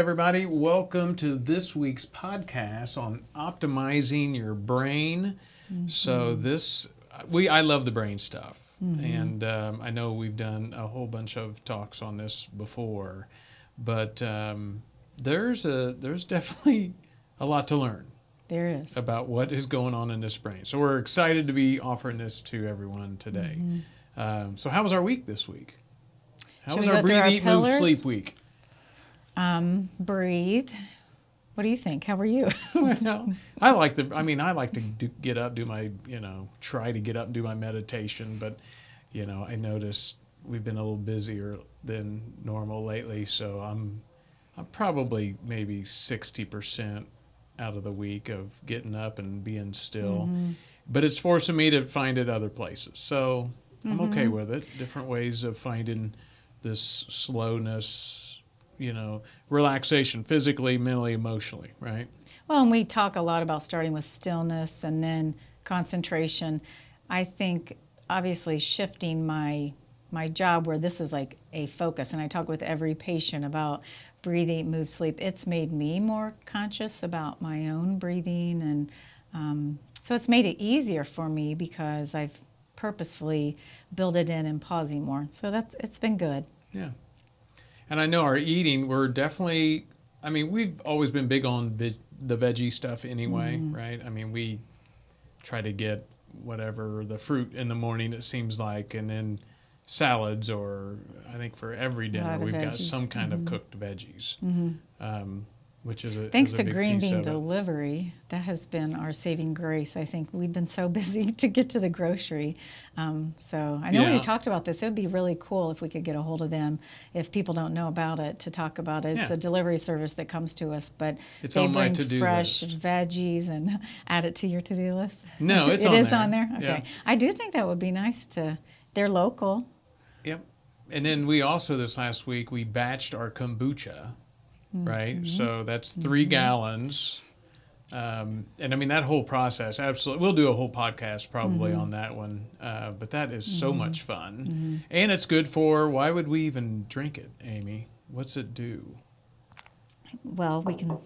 everybody. Welcome to this week's podcast on optimizing your brain. So this, we I love the brain stuff, and um, I know we've done a whole bunch of talks on this before, but um, there's a there's definitely a lot to learn There is. about what is going on in this brain. So we're excited to be offering this to everyone today. Um, so how was our week this week? How Should was our breathe, eat, move, sleep week? Um, breathe. What do you think? How are you? well, I like to. I mean, I like to do, get up, do my, you know, try to get up and do my meditation. But, you know, I notice we've been a little busier than normal lately, so I'm, I'm probably maybe sixty percent out of the week of getting up and being still. But it's forcing me to find it other places. So I'm okay with it. Different ways of finding this slowness, you know, relaxation physically, mentally, emotionally, right? well, and we talk a lot about starting with stillness and then concentration. I think obviously shifting my my job where this is like a focus, and I talk with every patient about breathe, eat, move, sleep. It's made me more conscious about my own breathing, and um, so it's made it easier for me because I've purposefully built it in and pausing more. So that's it's been good. Yeah. And I know our eating, we're definitely, I mean, we've always been big on veg, the veggie stuff anyway, Mm-hmm. right? I mean, we try to get whatever the fruit in the morning, it seems like, and then salads, or I think for every dinner, we've got veggies. Mm-hmm. some kind of cooked veggies, um, which is a Thanks is a to Green Bean. Delivery, that has been our saving grace. I think we've been so busy to get to the grocery. Um, so I know Yeah. we talked about this. It would be really cool if we could get a hold of them, if people don't know about it, to talk about it. It's Yeah. a delivery service that comes to us, but It's they on my bring to-do fresh list. veggies and add it to your to-do list. No, it's It on is there. on there. Okay, Yeah. I do think that would be nice to. They're local. Yep. And then we also this last week we batched our kombucha, right? So that's 3 gallons. Um, and I mean that whole process, absolutely. We'll do a whole podcast probably on that one, uh, but that is so much fun, and it's good for. Why would we even drink it, Amy? What's it do? Well, we can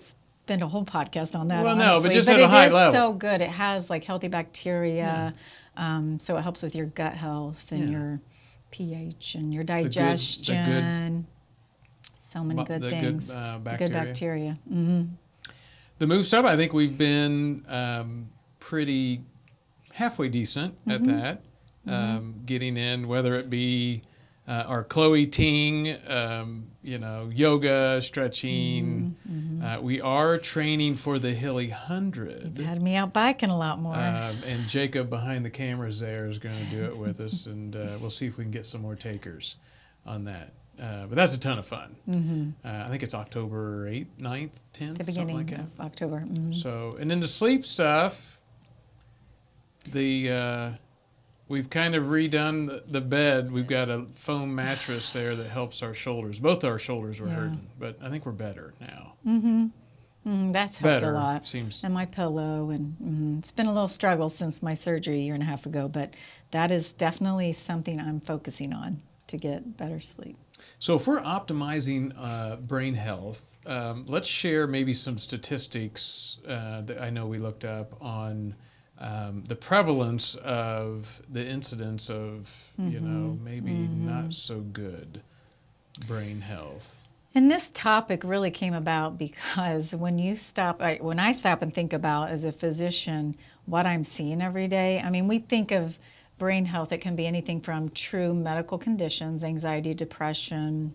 spend a whole podcast on that. Well, no, but honestly. just at a high is level. so good. It has like healthy bacteria, um, so it helps with your gut health and Yeah. your pH and your good- the good- digestion. So many good the good, things. uh, The good bacteria. hmm The move sub, I think we've been um, pretty halfway decent at that. Um, getting in, whether it be uh, our Chloe Ting, um, you know, yoga, stretching. Uh, we are training for the Hilly Hundred. You Had me out biking a lot more. Um, and Jacob behind the cameras there is going to do it with us, and uh, we'll see if we can get some more takers on that. Uh, but that's a ton of fun. Uh, I think it's October 8th, 9th, 10th, the something beginning like that. of October. Mhm. So, and then the sleep stuff, the uh, we've kind of redone the, bed. We've got a foam mattress there that helps our shoulders. Both our shoulders were Yeah. hurting, but I think we're better now. Mm-hmm. that's helped better a lot. seems. And my pillow, and mhm. it's been a little struggle since my surgery a year and a half ago, but that is definitely something I'm focusing on to get better sleep. So, if we're optimizing uh, brain health, um, let's share maybe some statistics uh, that I know we looked up on um, the prevalence of the incidence of, you know, maybe not so good brain health. And this topic really came about because when you stop, I, when I stop and think about as a physician what I'm seeing every day, I mean, we think of brain health, it can be anything from true medical conditions, anxiety, depression,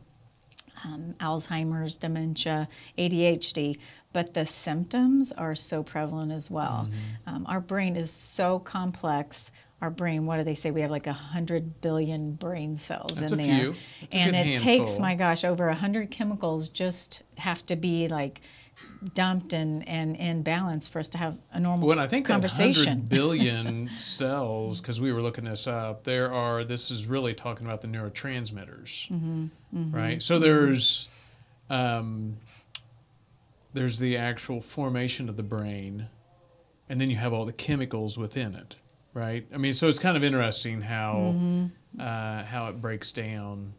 um, Alzheimer's, dementia, ADHD, but the symptoms are so prevalent as well. Um, our brain is so complex. Our brain, what do they say? We have like a hundred billion brain cells That's in there, few. That's a and it takes my gosh over a hundred chemicals just have to be like dumped and and in balance for us to have a normal When I think conversation. 100 billion cells, because we were looking this up, there are, this is really talking about the neurotransmitters, Mm-hmm, right? So there's, um, there's the actual formation of the brain, and then you have all the chemicals within it, right? I mean, so it's kind of interesting how, Mm-hmm. uh, how it breaks down.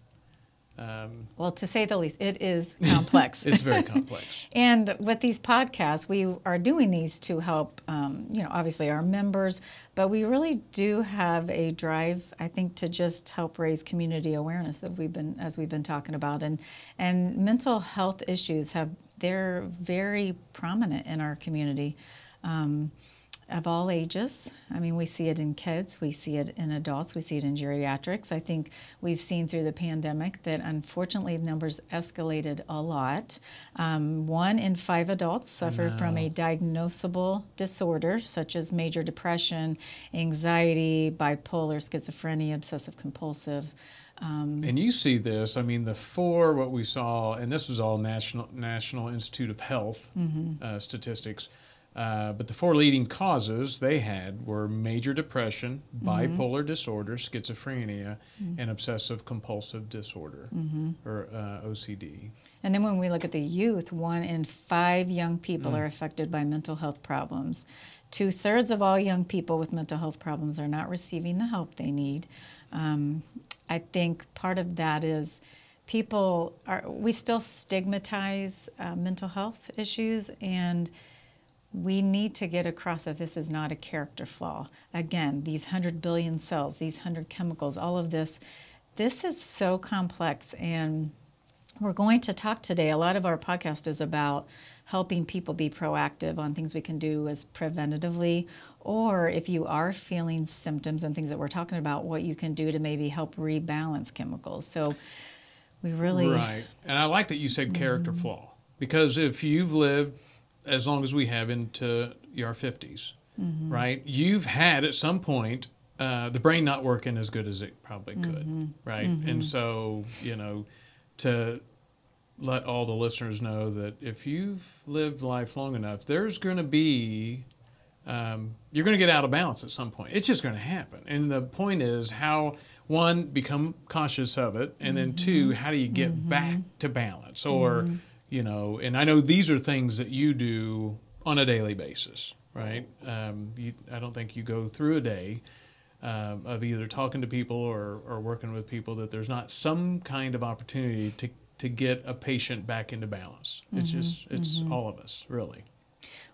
Um, well, to say the least, it is complex. it's very complex. and with these podcasts, we are doing these to help, um, you know, obviously our members, but we really do have a drive, I think, to just help raise community awareness that we've been, as we've been talking about, and and mental health issues have they're very prominent in our community. Um, of all ages. I mean, we see it in kids, we see it in adults, we see it in geriatrics. I think we've seen through the pandemic that unfortunately numbers escalated a lot. Um, one in five adults suffer from a diagnosable disorder such as major depression, anxiety, bipolar, schizophrenia, obsessive compulsive. Um, and you see this. I mean, the four what we saw, and this was all National National Institute of Health mm-hmm. uh, statistics. Uh, but the four leading causes they had were major depression, mm-hmm. bipolar disorder, schizophrenia, mm-hmm. and obsessive compulsive disorder, mm-hmm. or uh, OCD. And then when we look at the youth, one in five young people mm. are affected by mental health problems. Two thirds of all young people with mental health problems are not receiving the help they need. Um, I think part of that is people are, we still stigmatize uh, mental health issues and we need to get across that this is not a character flaw. Again, these 100 billion cells, these 100 chemicals, all of this, this is so complex. And we're going to talk today. A lot of our podcast is about helping people be proactive on things we can do as preventatively, or if you are feeling symptoms and things that we're talking about, what you can do to maybe help rebalance chemicals. So we really. Right. And I like that you said character mm-hmm. flaw because if you've lived as long as we have into your 50s, mm-hmm. right? You've had at some point uh, the brain not working as good as it probably could, mm-hmm. right? Mm-hmm. And so, you know, to let all the listeners know that if you've lived life long enough, there's going to be, um, you're going to get out of balance at some point. It's just going to happen. And the point is how, one, become conscious of it, and then two, mm-hmm. how do you get mm-hmm. back to balance? Or, mm-hmm you know, and I know these are things that you do on a daily basis, right? Um, you, I don't think you go through a day um, of either talking to people or, or working with people that there's not some kind of opportunity to, to get a patient back into balance. Mm-hmm. It's just, it's mm-hmm. all of us, really.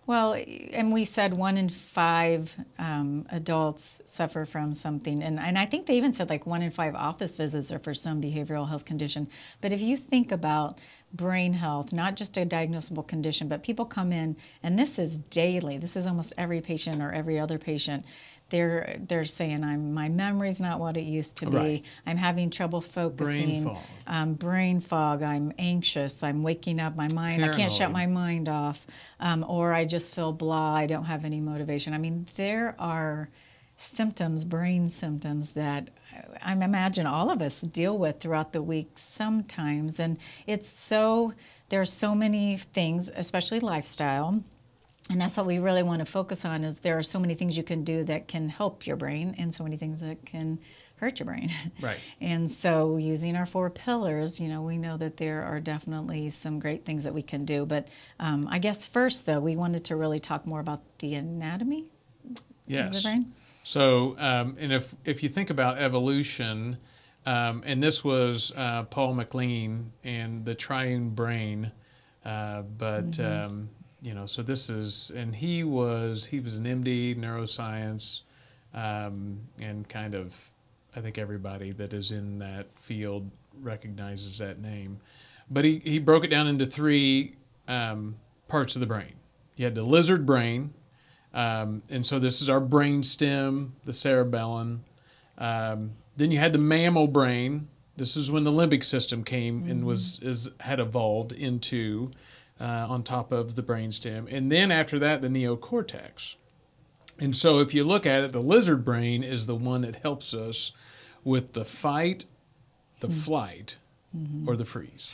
Well, and we said one in five um, adults suffer from something. And, and I think they even said like one in five office visits are for some behavioral health condition. But if you think about brain health, not just a diagnosable condition, but people come in, and this is daily. This is almost every patient or every other patient. They're they're saying I'm my memory's not what it used to be. Right. I'm having trouble focusing. Brain fog. Um, brain fog. I'm anxious. I'm waking up. My mind. Paranoid. I can't shut my mind off. Um, or I just feel blah. I don't have any motivation. I mean, there are symptoms, brain symptoms that I imagine all of us deal with throughout the week sometimes. And it's so, there are so many things, especially lifestyle. And that's what we really want to focus on is there are so many things you can do that can help your brain and so many things that can hurt your brain. Right. and so using our four pillars, you know, we know that there are definitely some great things that we can do. But um, I guess first though, we wanted to really talk more about the anatomy yes. of the brain. So, um, and if if you think about evolution, um, and this was uh, Paul MacLean and the triune brain, uh, but mm-hmm. um, you know, so this is, and he was he was an MD neuroscience, um, and kind of, I think everybody that is in that field recognizes that name, but he he broke it down into three um, parts of the brain. You had the lizard brain, um, and so this is our brain stem, the cerebellum. Um, then you had the mammal brain. This is when the limbic system came mm-hmm. and was is had evolved into uh, on top of the brain stem. And then after that, the neocortex. And so if you look at it, the lizard brain is the one that helps us with the fight, the mm-hmm. flight, mm-hmm. or the freeze.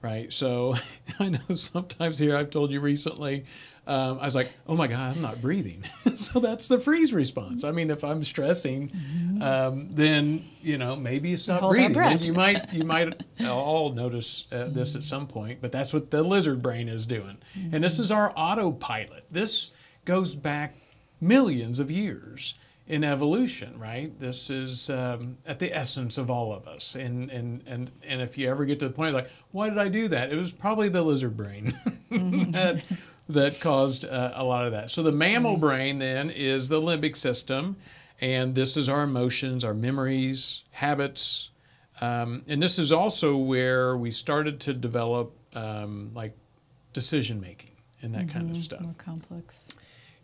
Right. So I know sometimes here I've told you recently um, I was like, oh my God, I'm not breathing. so that's the freeze response. I mean, if I'm stressing, mm-hmm. um, then, you know, maybe you stop Hold breathing. And you might, you might all notice uh, this at some point, but that's what the lizard brain is doing. And this is our autopilot. This goes back millions of years. in evolution, right? This is um, at the essence of all of us. And, and, and, and if you ever get to the point like, why did I do that? It was probably the lizard brain that, that caused uh, a lot of that. So the mammal brain then is the limbic system. And this is our emotions, our memories, habits. Um, and this is also where we started to develop um, like decision making and that kind of stuff. More complex.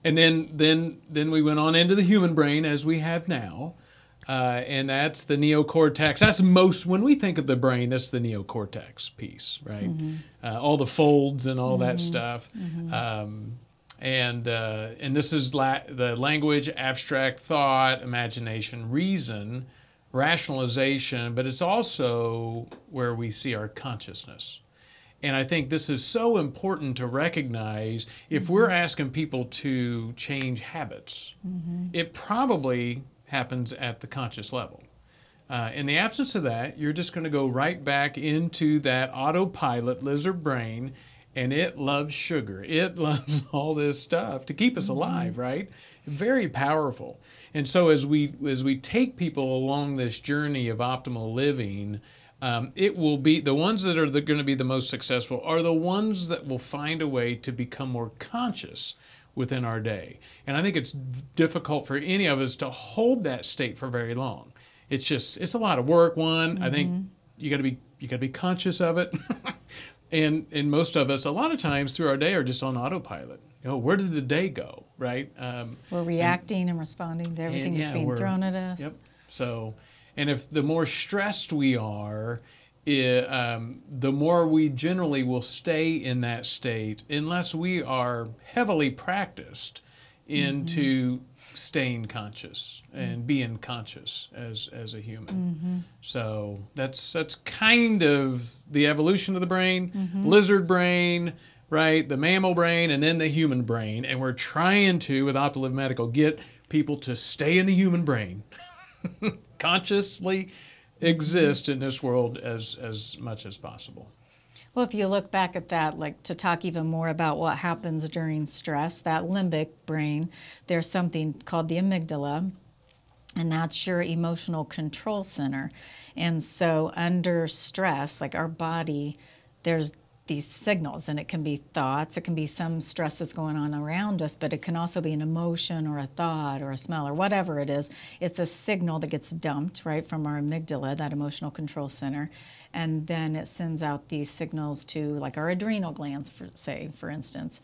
And then, then, then we went on into the human brain as we have now. Uh, and that's the neocortex. That's most, when we think of the brain, that's the neocortex piece, right? Uh, all the folds and all that stuff. Um, and, uh, and this is la- the language, abstract thought, imagination, reason, rationalization, but it's also where we see our consciousness. And I think this is so important to recognize if we're asking people to change habits, it probably happens at the conscious level. Uh, in the absence of that, you're just going to go right back into that autopilot lizard brain, and it loves sugar. It loves all this stuff to keep us alive, right? Very powerful. And so as we as we take people along this journey of optimal living, um, it will be the ones that are going to be the most successful are the ones that will find a way to become more conscious within our day. And I think it's difficult for any of us to hold that state for very long. It's just it's a lot of work. One, I think you got to be you got to be conscious of it. and and most of us, a lot of times through our day, are just on autopilot. You know, where did the day go? Right. Um, We're reacting and, responding to everything and, that's being thrown at us. Yep. So, and if the more stressed we are, i um, the more we generally will stay in that state unless we are heavily practiced into mm-hmm. staying conscious and mm-hmm. being conscious as as a human. Mm-hmm. So that's that's kind of the evolution of the brain, lizard brain, right? The mammal brain and then the human brain. And we're trying to, with Opt2Liv Medical, get people to stay in the human brain, consciously exist in this world as as much as possible. Well, if you look back at that, like to talk even more about what happens during stress, that limbic brain, there's something called the amygdala, and that's your emotional control center. And so, under stress, like our body, there's these signals, and it can be thoughts, it can be some stress that's going on around us, but it can also be an emotion or a thought or a smell or whatever it is. It's a signal that gets dumped right from our amygdala, that emotional control center, and then it sends out these signals to like our adrenal glands, for, say, for instance.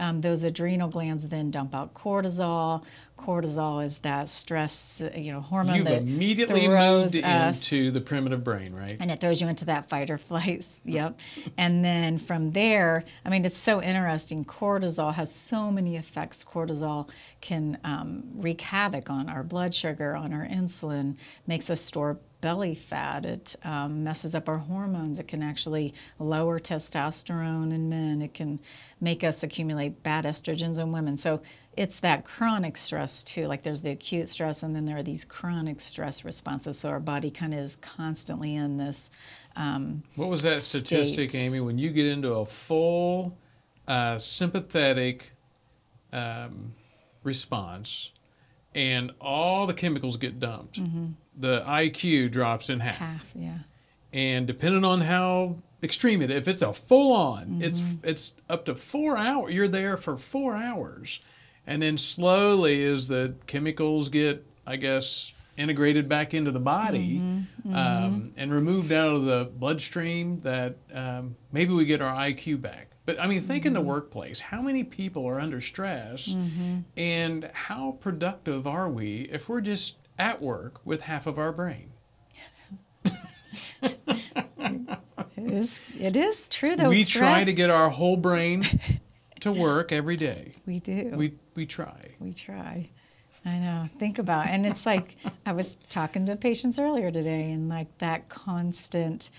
Um, those adrenal glands then dump out cortisol. Cortisol is that stress, you know, hormone You've that immediately throws moved us into the primitive brain, right? and it throws you into that fight or flight. Yep. and then from there, I mean, it's so interesting. Cortisol has so many effects. Cortisol can um, wreak havoc on our blood sugar, on our insulin, makes us store belly fat. It um, messes up our hormones. It can actually lower testosterone in men. It can make us accumulate bad estrogens in women. So it's that chronic stress too. Like there's the acute stress, and then there are these chronic stress responses. So our body kind of is constantly in this. Um, What was that statistic, state. Amy? When you get into a full uh, sympathetic um, response and all the chemicals get dumped, the IQ drops in half. half, yeah. And depending on how extreme it, if it's a full on, it's it's up to four hours. You're there for four hours, and then slowly, as the chemicals get, I guess, integrated back into the body Um, and removed out of the bloodstream, that um, maybe we get our IQ back. But I mean, think in the workplace. How many people are under stress, and how productive are we if we're just at work with half of our brain? It is. It is true though. we stress, try to get our whole brain to work every day. We do. We we try. We try. I know. Think about, and it's like I was talking to patients earlier today, and like that constant.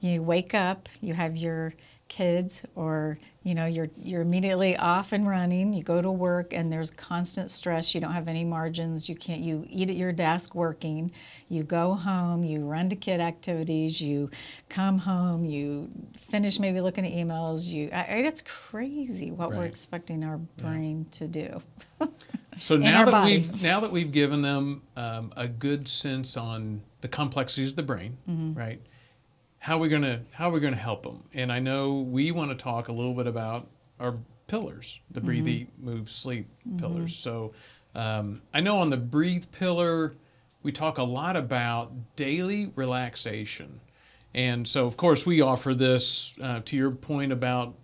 You wake up, you have your kids or you know you're you're immediately off and running you go to work and there's constant stress you don't have any margins you can't you eat at your desk working you go home you run to kid activities you come home you finish maybe looking at emails you I, it's crazy what right. we're expecting our brain yeah. to do so now that body. we've now that we've given them um, a good sense on the complexities of the brain mm-hmm. right how are we gonna how are we gonna help them? And I know we want to talk a little bit about our pillars, the mm-hmm. breathe, eat, move, sleep mm-hmm. pillars. So um, I know on the breathe pillar, we talk a lot about daily relaxation. And so, of course, we offer this uh, to your point about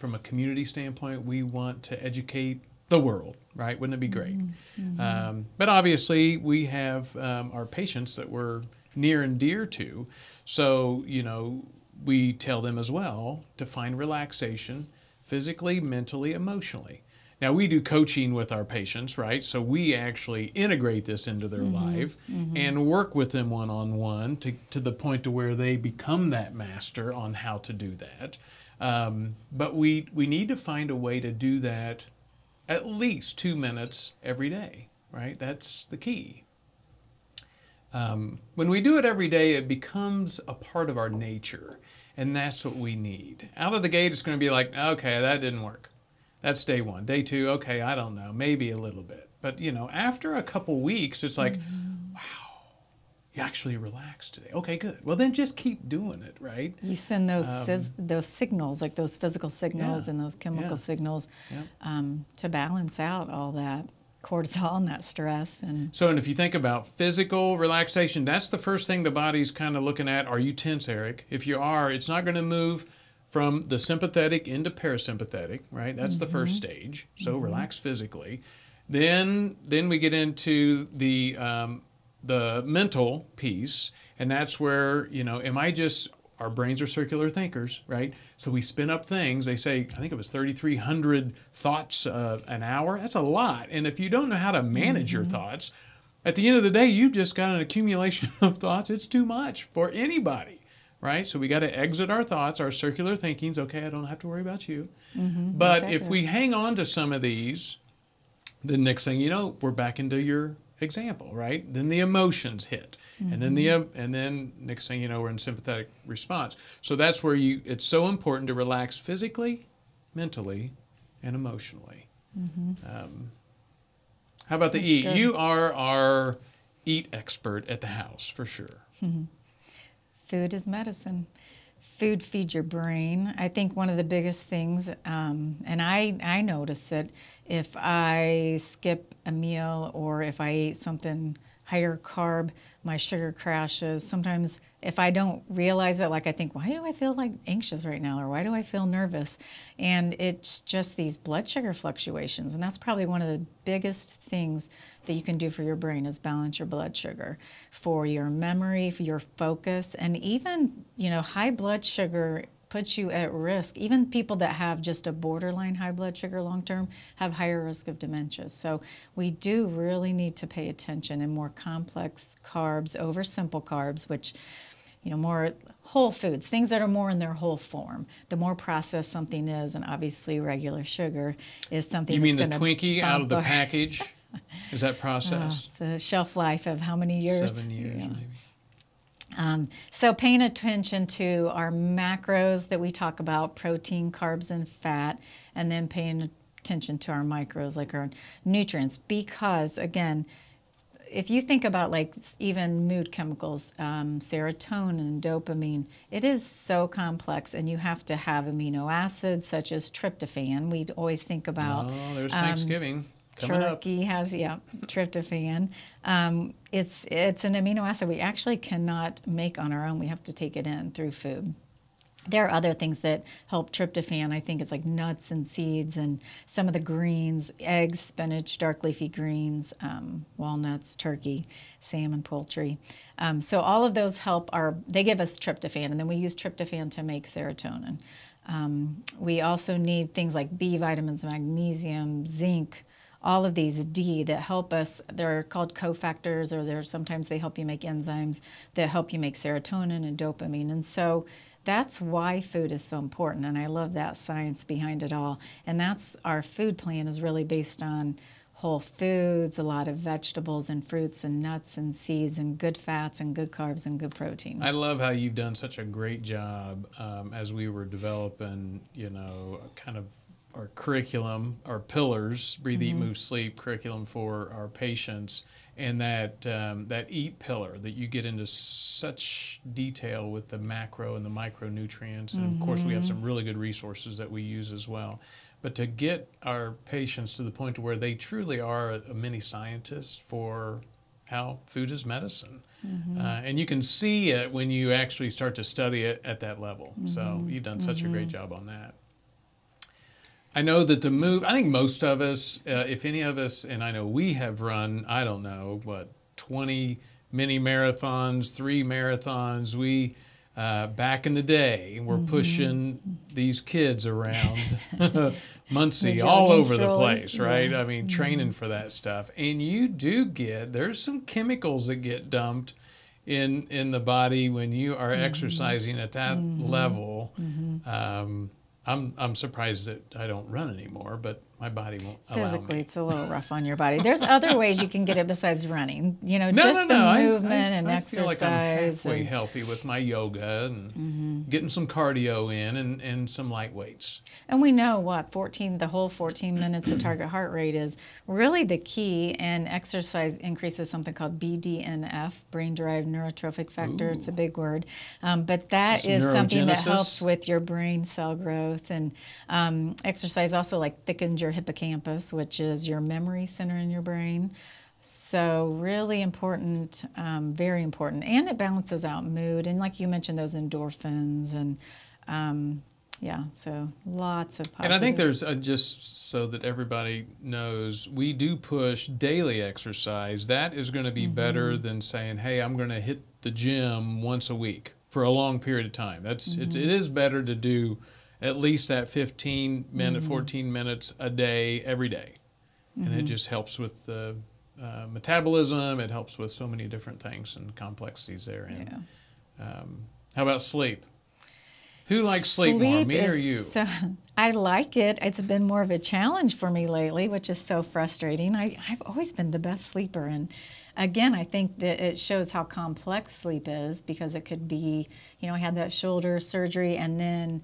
from a community standpoint, we want to educate the world, right? Wouldn't it be great? Mm-hmm. Um, but obviously, we have um, our patients that we're near and dear to. So, you know, we tell them as well to find relaxation physically, mentally, emotionally. Now, we do coaching with our patients, right? So we actually integrate this into their mm-hmm, life mm-hmm. and work with them one on one to to the point to where they become that master on how to do that. Um, but we, we need to find a way to do that at least two minutes every day, right? That's the key. Um, when we do it every day, it becomes a part of our nature, and that's what we need. Out of the gate, it's going to be like, okay, that didn't work. That's day one. Day two, okay, I don't know, maybe a little bit. But you know, after a couple weeks, it's like, mm-hmm. wow, you actually relaxed today. Okay, good. Well, then just keep doing it, right? You send those um, those signals, like those physical signals yeah, and those chemical yeah, signals, yeah. Um, to balance out all that cortisol and that stress and so and if you think about physical relaxation that's the first thing the body's kind of looking at are you tense eric if you are it's not going to move from the sympathetic into parasympathetic right that's mm-hmm. the first mm-hmm. stage so mm-hmm. relax physically then then we get into the um, the mental piece and that's where you know am i just our brains are circular thinkers, right? So we spin up things. They say, I think it was 3,300 thoughts uh, an hour. That's a lot. And if you don't know how to manage mm-hmm. your thoughts, at the end of the day, you've just got an accumulation of thoughts. It's too much for anybody, right? So we got to exit our thoughts, our circular thinkings. Okay, I don't have to worry about you. Mm-hmm. But if we hang on to some of these, the next thing you know, we're back into your example, right? Then the emotions hit, mm-hmm. and then the mm-hmm. and then next thing you know, we're in sympathetic response. So that's where you. It's so important to relax physically, mentally, and emotionally. Mm-hmm. Um, how about the that's eat? Good. You are our eat expert at the house for sure. Mm-hmm. Food is medicine food feeds your brain. I think one of the biggest things, um, and I, I notice it if I skip a meal or if I eat something higher carb, my sugar crashes. Sometimes if I don't realize it, like I think, why do I feel like anxious right now? Or why do I feel nervous? And it's just these blood sugar fluctuations. And that's probably one of the biggest things that you can do for your brain is balance your blood sugar for your memory, for your focus, and even, you know, high blood sugar puts you at risk. Even people that have just a borderline high blood sugar long term have higher risk of dementia. So we do really need to pay attention in more complex carbs over simple carbs, which you know, more whole foods, things that are more in their whole form. The more processed something is, and obviously regular sugar is something. You mean the Twinkie out of the package? is that processed? Uh, the shelf life of how many years? Seven years, yeah. maybe. Um, so paying attention to our macros that we talk about, protein, carbs, and fat, and then paying attention to our micros, like our nutrients, because again, if you think about like even mood chemicals, um, serotonin, dopamine, it is so complex, and you have to have amino acids such as tryptophan. We always think about. Oh, there's um, Thanksgiving. Turkey up. has yeah tryptophan. Um, it's it's an amino acid we actually cannot make on our own. We have to take it in through food. There are other things that help tryptophan. I think it's like nuts and seeds and some of the greens, eggs, spinach, dark leafy greens, um, walnuts, turkey, salmon, poultry. Um, so all of those help our. They give us tryptophan, and then we use tryptophan to make serotonin. Um, we also need things like B vitamins, magnesium, zinc, all of these D that help us. They're called cofactors, or they're sometimes they help you make enzymes that help you make serotonin and dopamine. And so that's why food is so important. And I love that science behind it all. And that's our food plan is really based on whole foods, a lot of vegetables and fruits and nuts and seeds and good fats and good carbs and good protein. I love how you've done such a great job um, as we were developing, you know, kind of our curriculum, our pillars, breathe, mm-hmm. eat, move, sleep curriculum for our patients, and that um, that eat pillar that you get into such detail with the macro and the micronutrients, and mm-hmm. of course we have some mm-hmm. really good resources that we use as well. But to get our patients to the point to where they truly are a, a mini scientist for how food is medicine. Mm-hmm. Uh, and you can see it when you actually start to study it at that level. Mm-hmm. So you've done such mm-hmm. a great mm-hmm. job on that. I know that the move, I think most of us, uh, if any of us, and I know we have run, I don't know, what, 20 mini marathons, three marathons. We uh, back in the day, we're mm-hmm. pushing these kids around Muncie all over the place, right? Yeah. I mean, mm-hmm. training for that stuff. And you do get, there's some chemicals that get dumped in in the body when you are mm-hmm. exercising at that mm-hmm. level. Mm-hmm. Um, I'm I'm surprised that I don't run anymore, but my body won't physically it's a little rough on your body. There's other ways you can get it besides running. You know no, just no, no. the movement I, I, and I exercise feel like i'm halfway and, healthy with my yoga and mm-hmm. getting some cardio in and, and some light weights. And we know what 14 the whole 14 minutes of target heart rate is really the key and exercise increases something called bdnf brain derived neurotrophic factor. Ooh. it's a big word. Um, but that it's is something that helps with your brain cell growth and um, exercise also like thickens your your hippocampus, which is your memory center in your brain. So, really important, um, very important. And it balances out mood. And, like you mentioned, those endorphins and, um, yeah, so lots of positive. And I think there's a, just so that everybody knows, we do push daily exercise. That is going to be mm-hmm. better than saying, hey, I'm going to hit the gym once a week for a long period of time. That's mm-hmm. it's, it is better to do at least that 15 minute, mm-hmm. 14 minutes a day, every day. Mm-hmm. And it mm-hmm. just helps with the uh, metabolism. It helps with so many different things and complexities there. And, yeah. um, how about sleep? Who likes sleep, sleep more, me or you? So, I like it. It's been more of a challenge for me lately, which is so frustrating. I, I've always been the best sleeper, and again, I think that it shows how complex sleep is because it could be, you know, I had that shoulder surgery, and then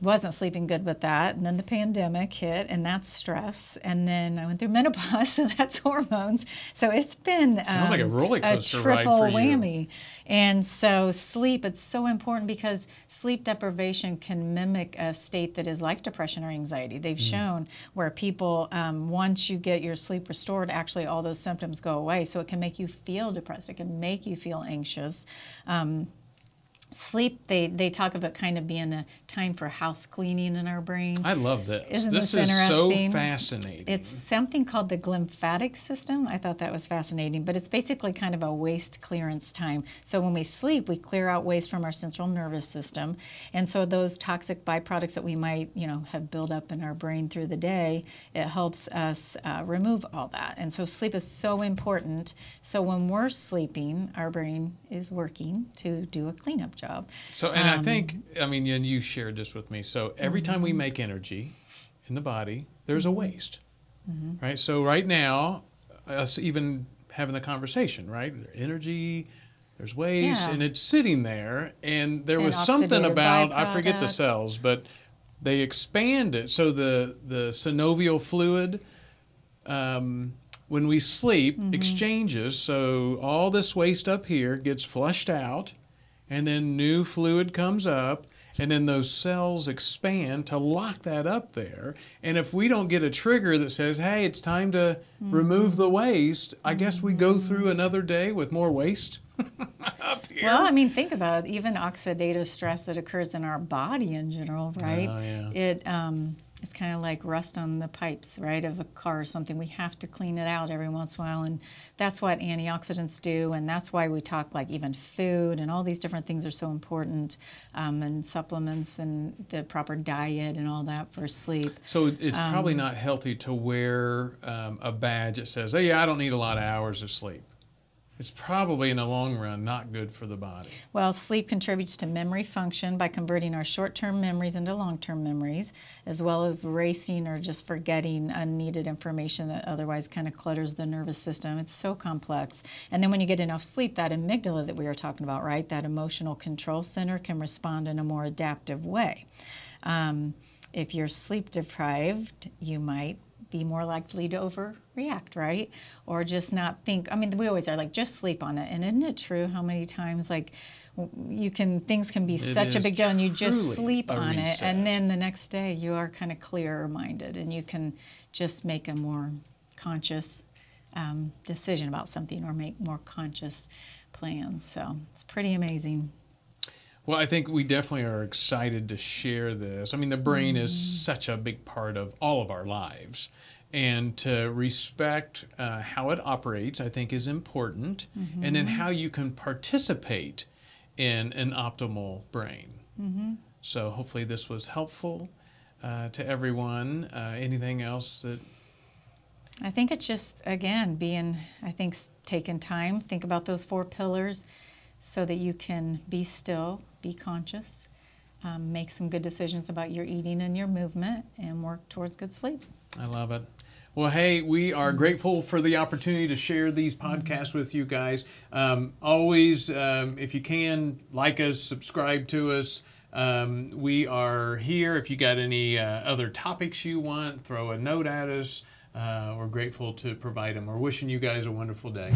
wasn't sleeping good with that. And then the pandemic hit, and that's stress. And then I went through menopause, so that's hormones. So it's been sounds um, like a um, roller coaster a triple ride for whammy. You. And so sleep, it's so important because sleep deprivation can mimic a state that is like depression or anxiety. They've mm. shown where people, um, once you get your sleep restored, actually all those symptoms go away. So it can make you feel depressed. It can make you feel anxious. Um, sleep they they talk about kind of being a time for house cleaning in our brain. I love this. Isn't this, this is so fascinating. It's something called the glymphatic system. I thought that was fascinating but it's basically kind of a waste clearance time. So when we sleep we clear out waste from our central nervous system. And so those toxic byproducts that we might you know have built up in our brain through the day it helps us uh, remove all that. And so sleep is so important. So when we're sleeping our brain is working to do a cleanup job job. So, and um, I think, I mean, and you shared this with me. So, every time we mm-hmm. make energy in the body, there's a mm-hmm. waste, mm-hmm. right? So, right now, us even having the conversation, right? Energy, there's waste, yeah. and it's sitting there. And there and was something about, I forget the cells, but they expand it. So, the, the synovial fluid, um, when we sleep, mm-hmm. exchanges. So all this waste up here gets flushed out, and then new fluid comes up and then those cells expand to lock that up there. And if we don't get a trigger that says, hey, it's time to mm-hmm. remove the waste, I guess we go through mm-hmm. another day with more waste. up here. Well, I mean, think about it. Even oxidative stress that occurs in our body in general, right? Oh, yeah. It um, it's kind of like rust on the pipes, right, of a car or something. We have to clean it out every once in a while, and that's what antioxidants do, and that's why we talk like even food and all these different things are so important, um, and supplements and the proper diet and all that for sleep. So it's um, probably not healthy to wear um, a badge that says, "Oh yeah, I don't need a lot of hours of sleep." It's probably in the long run not good for the body. Well, sleep contributes to memory function by converting our short term memories into long term memories, as well as racing or just forgetting unneeded information that otherwise kind of clutters the nervous system. It's so complex. And then when you get enough sleep, that amygdala that we were talking about, right, that emotional control center can respond in a more adaptive way. Um, if you're sleep deprived, you might be more likely to overreact, right? Or just not think. I mean, we always are like, just sleep on it. And isn't it true how many times, like, you can things can be It such a big deal and you just sleep on it and then the next day you are kind of clearer minded and you can just make a more conscious um, decision about something or make more conscious plans so it's pretty amazing Well, I think we definitely are excited to share this. I mean, the brain is such a big part of all of our lives. And to respect uh, how it operates, I think, is important. And then how you can participate in an optimal brain. So, hopefully, this was helpful uh, to everyone. Uh, anything else that I think it's just again being I think taking time, think about those four pillars so that you can be still, be conscious, um, make some good decisions about your eating and your movement, and work towards good sleep. I love it. Well, hey, we are grateful for the opportunity to share these podcasts with you guys. Um, always, um, if you can, like us, subscribe to us. Um, we are here. If you got any uh, other topics you want, throw a note at us. Uh, we're grateful to provide them. We're wishing you guys a wonderful day.